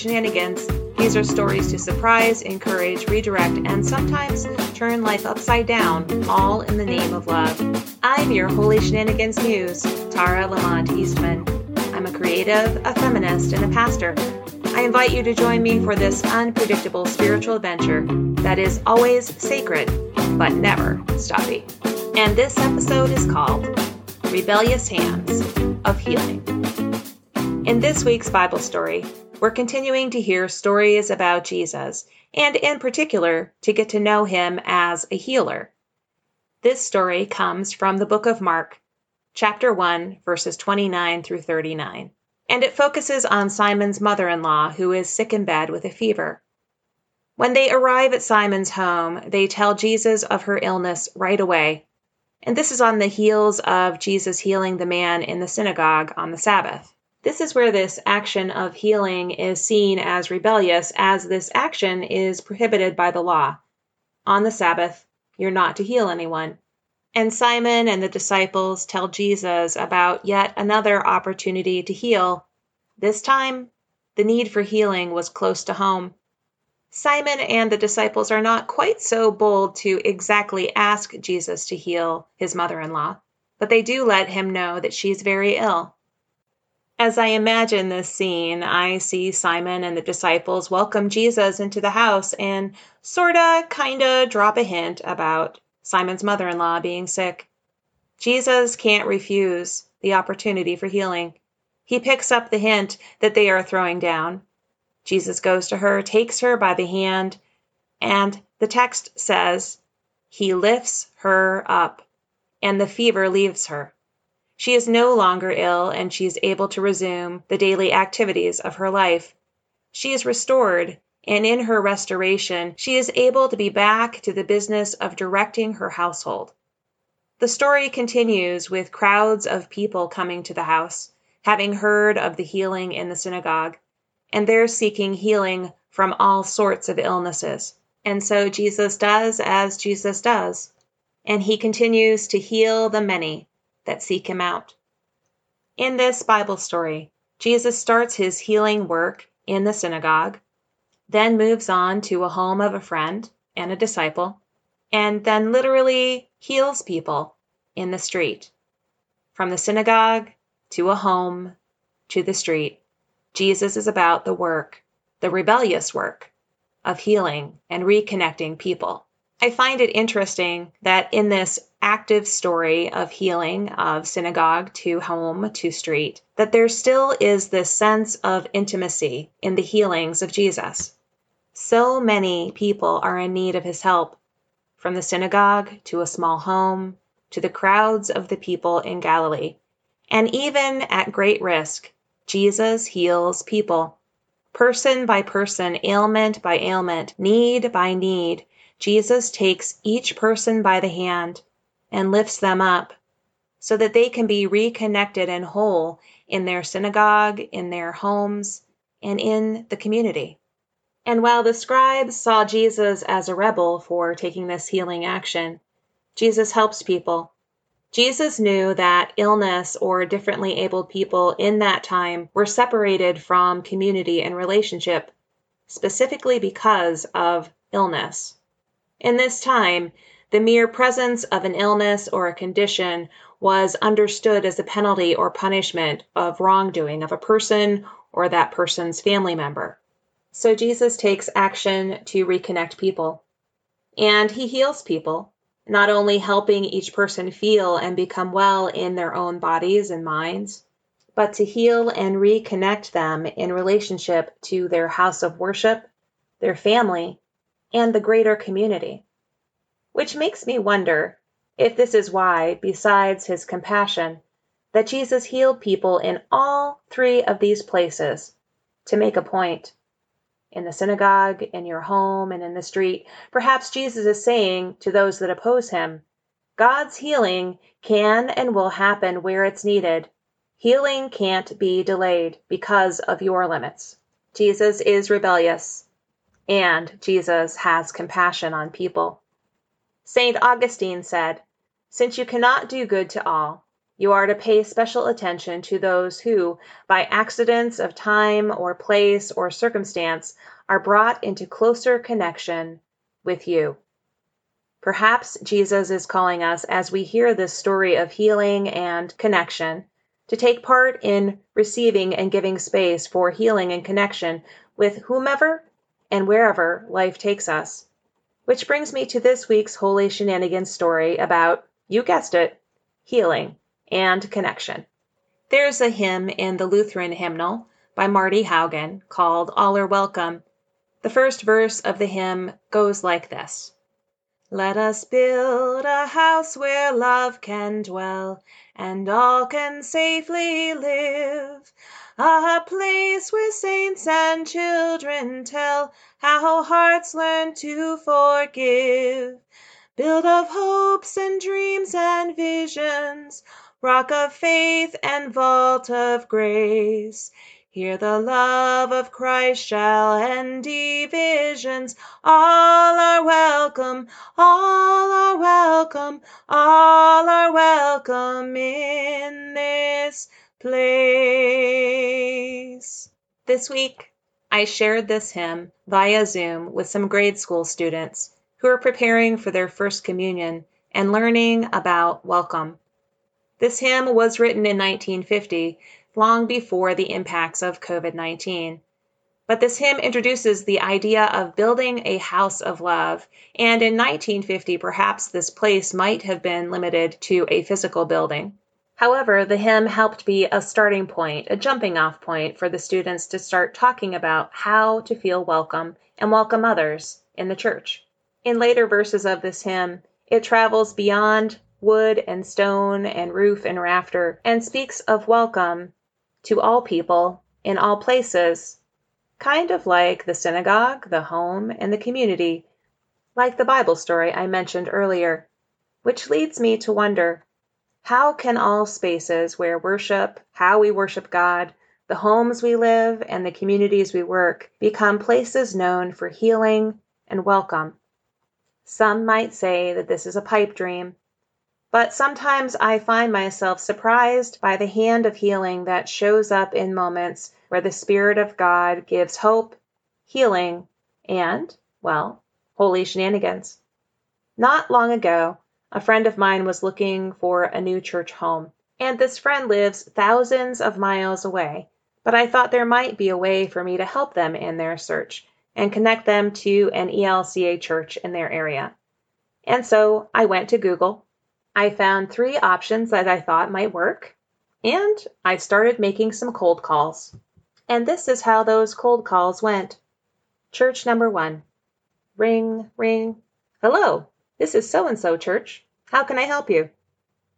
Shenanigans. These are stories to surprise, encourage, redirect, and sometimes turn life upside down, all in the name of love. I'm your Holy Shenanigans Muse, Tara Lamont Eastman. I'm a creative, a feminist, and a pastor. I invite you to join me for this unpredictable spiritual adventure that is always sacred, but never stoppy. And this episode is called Rebellious Hands of Healing. In this week's Bible story, we're continuing to hear stories about Jesus, and in particular, to get to know him as a healer. This story comes from the book of Mark, chapter 1, verses 29 through 39, and it focuses on Simon's mother in law who is sick in bed with a fever. When they arrive at Simon's home, they tell Jesus of her illness right away. And this is on the heels of Jesus healing the man in the synagogue on the Sabbath. This is where this action of healing is seen as rebellious, as this action is prohibited by the law. On the Sabbath, you're not to heal anyone. And Simon and the disciples tell Jesus about yet another opportunity to heal. This time, the need for healing was close to home. Simon and the disciples are not quite so bold to exactly ask Jesus to heal his mother in law, but they do let him know that she's very ill. As I imagine this scene, I see Simon and the disciples welcome Jesus into the house and sorta, kinda drop a hint about Simon's mother in law being sick. Jesus can't refuse the opportunity for healing. He picks up the hint that they are throwing down. Jesus goes to her, takes her by the hand, and the text says, He lifts her up, and the fever leaves her. She is no longer ill and she is able to resume the daily activities of her life. She is restored, and in her restoration, she is able to be back to the business of directing her household. The story continues with crowds of people coming to the house, having heard of the healing in the synagogue, and they're seeking healing from all sorts of illnesses. And so Jesus does as Jesus does, and he continues to heal the many that seek him out. In this Bible story, Jesus starts his healing work in the synagogue, then moves on to a home of a friend and a disciple, and then literally heals people in the street. From the synagogue to a home to the street, Jesus is about the work, the rebellious work of healing and reconnecting people. I find it interesting that in this active story of healing of synagogue to home to street, that there still is this sense of intimacy in the healings of Jesus. So many people are in need of his help, from the synagogue to a small home to the crowds of the people in Galilee. And even at great risk, Jesus heals people. Person by person, ailment by ailment, need by need, Jesus takes each person by the hand and lifts them up so that they can be reconnected and whole in their synagogue, in their homes, and in the community. And while the scribes saw Jesus as a rebel for taking this healing action, Jesus helps people. Jesus knew that illness or differently abled people in that time were separated from community and relationship, specifically because of illness. In this time, the mere presence of an illness or a condition was understood as a penalty or punishment of wrongdoing of a person or that person's family member. So Jesus takes action to reconnect people. And he heals people, not only helping each person feel and become well in their own bodies and minds, but to heal and reconnect them in relationship to their house of worship, their family, and the greater community. Which makes me wonder if this is why, besides his compassion, that Jesus healed people in all three of these places to make a point. In the synagogue, in your home, and in the street, perhaps Jesus is saying to those that oppose him, God's healing can and will happen where it's needed. Healing can't be delayed because of your limits. Jesus is rebellious, and Jesus has compassion on people. St. Augustine said, Since you cannot do good to all, you are to pay special attention to those who, by accidents of time or place or circumstance, are brought into closer connection with you. Perhaps Jesus is calling us as we hear this story of healing and connection to take part in receiving and giving space for healing and connection with whomever and wherever life takes us. Which brings me to this week's Holy Shenanigans story about, you guessed it, healing and connection. There's a hymn in the Lutheran hymnal by Marty Haugen called All Are Welcome. The first verse of the hymn goes like this Let us build a house where love can dwell and all can safely live. A place where saints and children tell how hearts learn to forgive. Build of hopes and dreams and visions, rock of faith and vault of grace. Here the love of Christ shall end divisions. All are welcome, all are welcome, all are welcome in this place. This week, I shared this hymn via Zoom with some grade school students who are preparing for their first communion and learning about welcome. This hymn was written in 1950, long before the impacts of COVID 19. But this hymn introduces the idea of building a house of love, and in 1950, perhaps this place might have been limited to a physical building. However, the hymn helped be a starting point, a jumping off point for the students to start talking about how to feel welcome and welcome others in the church. In later verses of this hymn, it travels beyond wood and stone and roof and rafter and speaks of welcome to all people in all places, kind of like the synagogue, the home, and the community, like the Bible story I mentioned earlier, which leads me to wonder how can all spaces where worship, how we worship God, the homes we live, and the communities we work become places known for healing and welcome? Some might say that this is a pipe dream, but sometimes I find myself surprised by the hand of healing that shows up in moments where the Spirit of God gives hope, healing, and, well, holy shenanigans. Not long ago, a friend of mine was looking for a new church home, and this friend lives thousands of miles away. But I thought there might be a way for me to help them in their search and connect them to an ELCA church in their area. And so I went to Google. I found three options that I thought might work, and I started making some cold calls. And this is how those cold calls went. Church number one. Ring, ring. Hello, this is so and so church. How can I help you?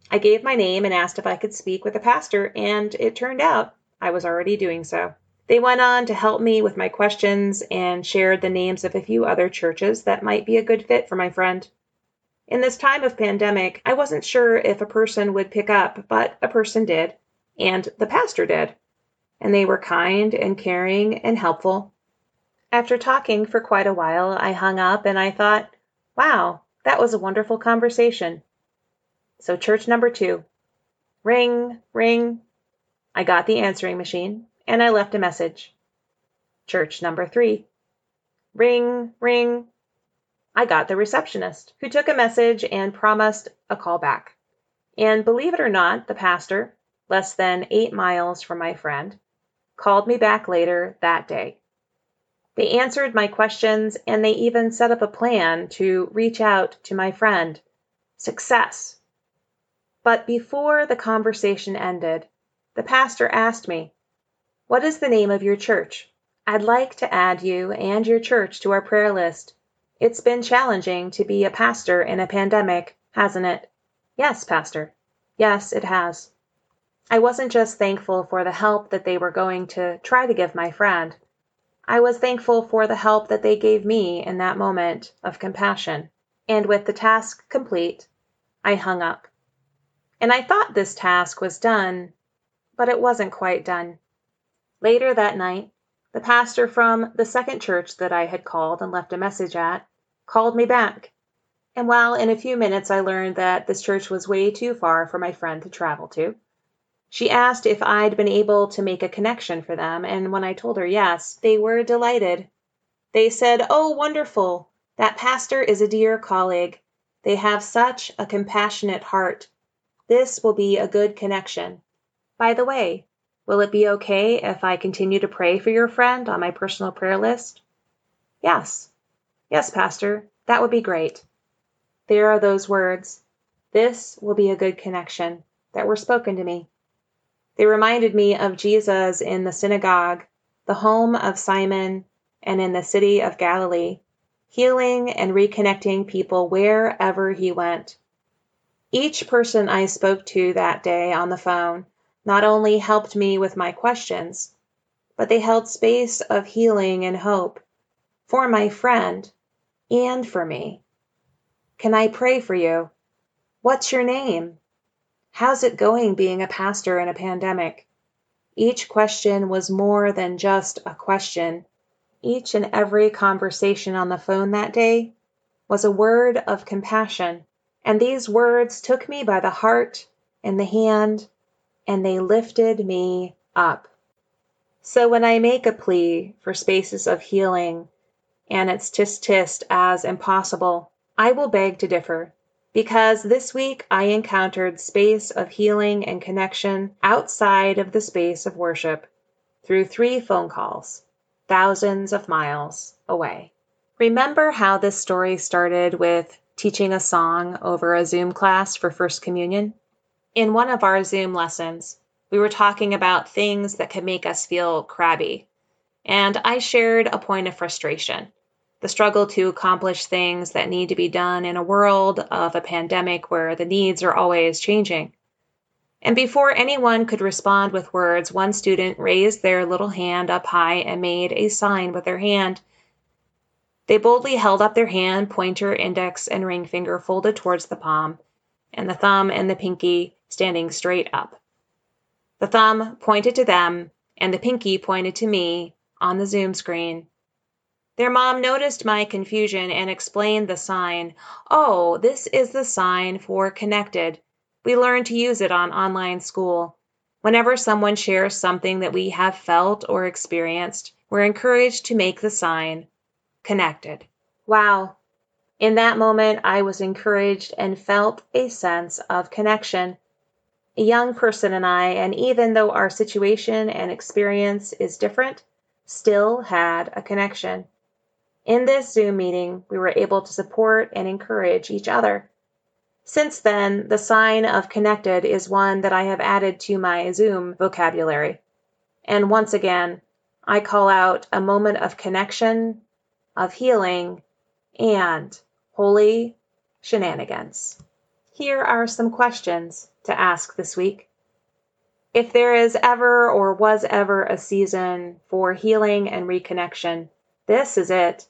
I gave my name and asked if I could speak with the pastor, and it turned out I was already doing so. They went on to help me with my questions and shared the names of a few other churches that might be a good fit for my friend. In this time of pandemic, I wasn't sure if a person would pick up, but a person did, and the pastor did. And they were kind and caring and helpful. After talking for quite a while, I hung up and I thought, wow, that was a wonderful conversation. So, church number two. Ring, ring. I got the answering machine and I left a message. Church number three. Ring, ring. I got the receptionist who took a message and promised a call back. And believe it or not, the pastor, less than eight miles from my friend, called me back later that day. They answered my questions and they even set up a plan to reach out to my friend. Success! But before the conversation ended, the pastor asked me, What is the name of your church? I'd like to add you and your church to our prayer list. It's been challenging to be a pastor in a pandemic, hasn't it? Yes, Pastor. Yes, it has. I wasn't just thankful for the help that they were going to try to give my friend. I was thankful for the help that they gave me in that moment of compassion. And with the task complete, I hung up. And I thought this task was done, but it wasn't quite done. Later that night, the pastor from the second church that I had called and left a message at called me back. And while in a few minutes I learned that this church was way too far for my friend to travel to, she asked if I'd been able to make a connection for them, and when I told her yes, they were delighted. They said, Oh, wonderful! That pastor is a dear colleague. They have such a compassionate heart. This will be a good connection. By the way, will it be okay if I continue to pray for your friend on my personal prayer list? Yes. Yes, Pastor, that would be great. There are those words. This will be a good connection that were spoken to me. They reminded me of Jesus in the synagogue, the home of Simon, and in the city of Galilee, healing and reconnecting people wherever he went. Each person I spoke to that day on the phone not only helped me with my questions, but they held space of healing and hope for my friend and for me. Can I pray for you? What's your name? How's it going being a pastor in a pandemic? Each question was more than just a question. Each and every conversation on the phone that day was a word of compassion and these words took me by the heart and the hand, and they lifted me up. So when I make a plea for spaces of healing, and it's tis tis as impossible, I will beg to differ. Because this week I encountered space of healing and connection outside of the space of worship through three phone calls, thousands of miles away. Remember how this story started with teaching a song over a Zoom class for First Communion. In one of our Zoom lessons, we were talking about things that could make us feel crabby. And I shared a point of frustration the struggle to accomplish things that need to be done in a world of a pandemic where the needs are always changing. And before anyone could respond with words, one student raised their little hand up high and made a sign with their hand they boldly held up their hand, pointer, index, and ring finger folded towards the palm, and the thumb and the pinky standing straight up. The thumb pointed to them, and the pinky pointed to me on the Zoom screen. Their mom noticed my confusion and explained the sign. Oh, this is the sign for connected. We learn to use it on online school. Whenever someone shares something that we have felt or experienced, we're encouraged to make the sign connected. Wow. In that moment, I was encouraged and felt a sense of connection. A young person and I, and even though our situation and experience is different, still had a connection. In this Zoom meeting, we were able to support and encourage each other. Since then, the sign of connected is one that I have added to my Zoom vocabulary. And once again, I call out a moment of connection of healing, and holy shenanigans. Here are some questions. to ask this week. If there is ever or was ever a season for healing and reconnection, this is it.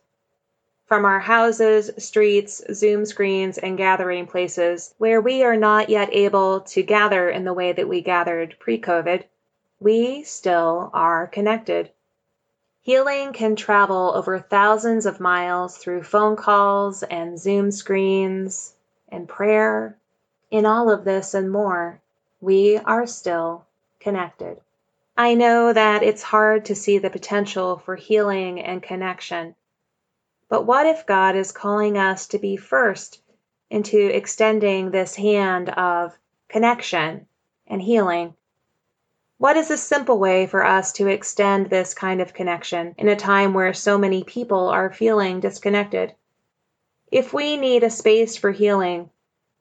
From our houses, streets, Zoom screens, and gathering places where we are not yet able to gather in the way that we gathered pre COVID, we still are connected. Healing can travel over thousands of miles through phone calls and Zoom screens and prayer. In all of this and more, we are still connected. I know that it's hard to see the potential for healing and connection. But what if God is calling us to be first into extending this hand of connection and healing? What is a simple way for us to extend this kind of connection in a time where so many people are feeling disconnected? If we need a space for healing,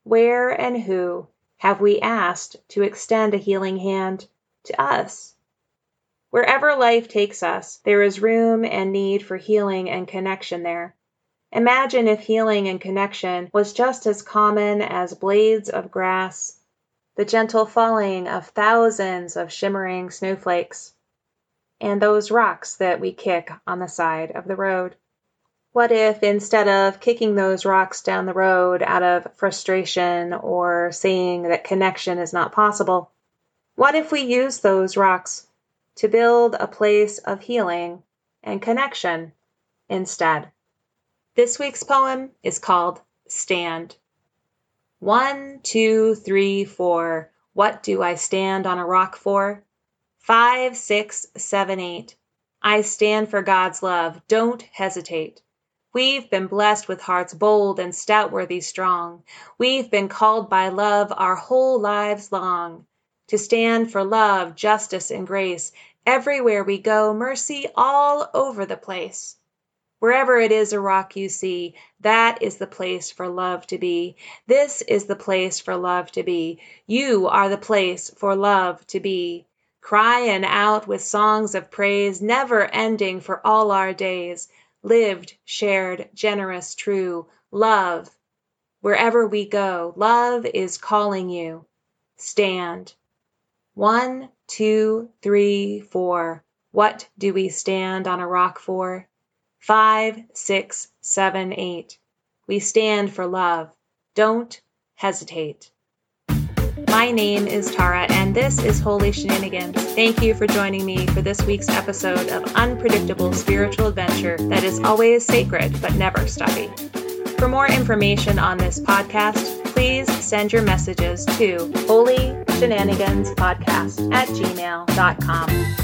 where and who have we asked to extend a healing hand to us? Wherever life takes us, there is room and need for healing and connection there. Imagine if healing and connection was just as common as blades of grass, the gentle falling of thousands of shimmering snowflakes, and those rocks that we kick on the side of the road. What if instead of kicking those rocks down the road out of frustration or saying that connection is not possible, what if we use those rocks to build a place of healing and connection instead? This week's poem is called Stand. One, two, three, four. What do I stand on a rock for? Five, six, seven, eight. I stand for God's love. Don't hesitate. We've been blessed with hearts bold and stout worthy strong. We've been called by love our whole lives long to stand for love, justice, and grace. Everywhere we go, mercy all over the place. Wherever it is a rock you see, that is the place for love to be. This is the place for love to be. You are the place for love to be. Crying out with songs of praise, never ending for all our days lived, shared, generous, true, love. Wherever we go, love is calling you. Stand. One, two, three, four. What do we stand on a rock for? Five, six, seven, eight. We stand for love. Don't hesitate. My name is Tara, and this is Holy Shenanigans. Thank you for joining me for this week's episode of unpredictable spiritual adventure that is always sacred but never stuffy. For more information on this podcast, please send your messages to Holy Shenanigans Podcast at gmail.com.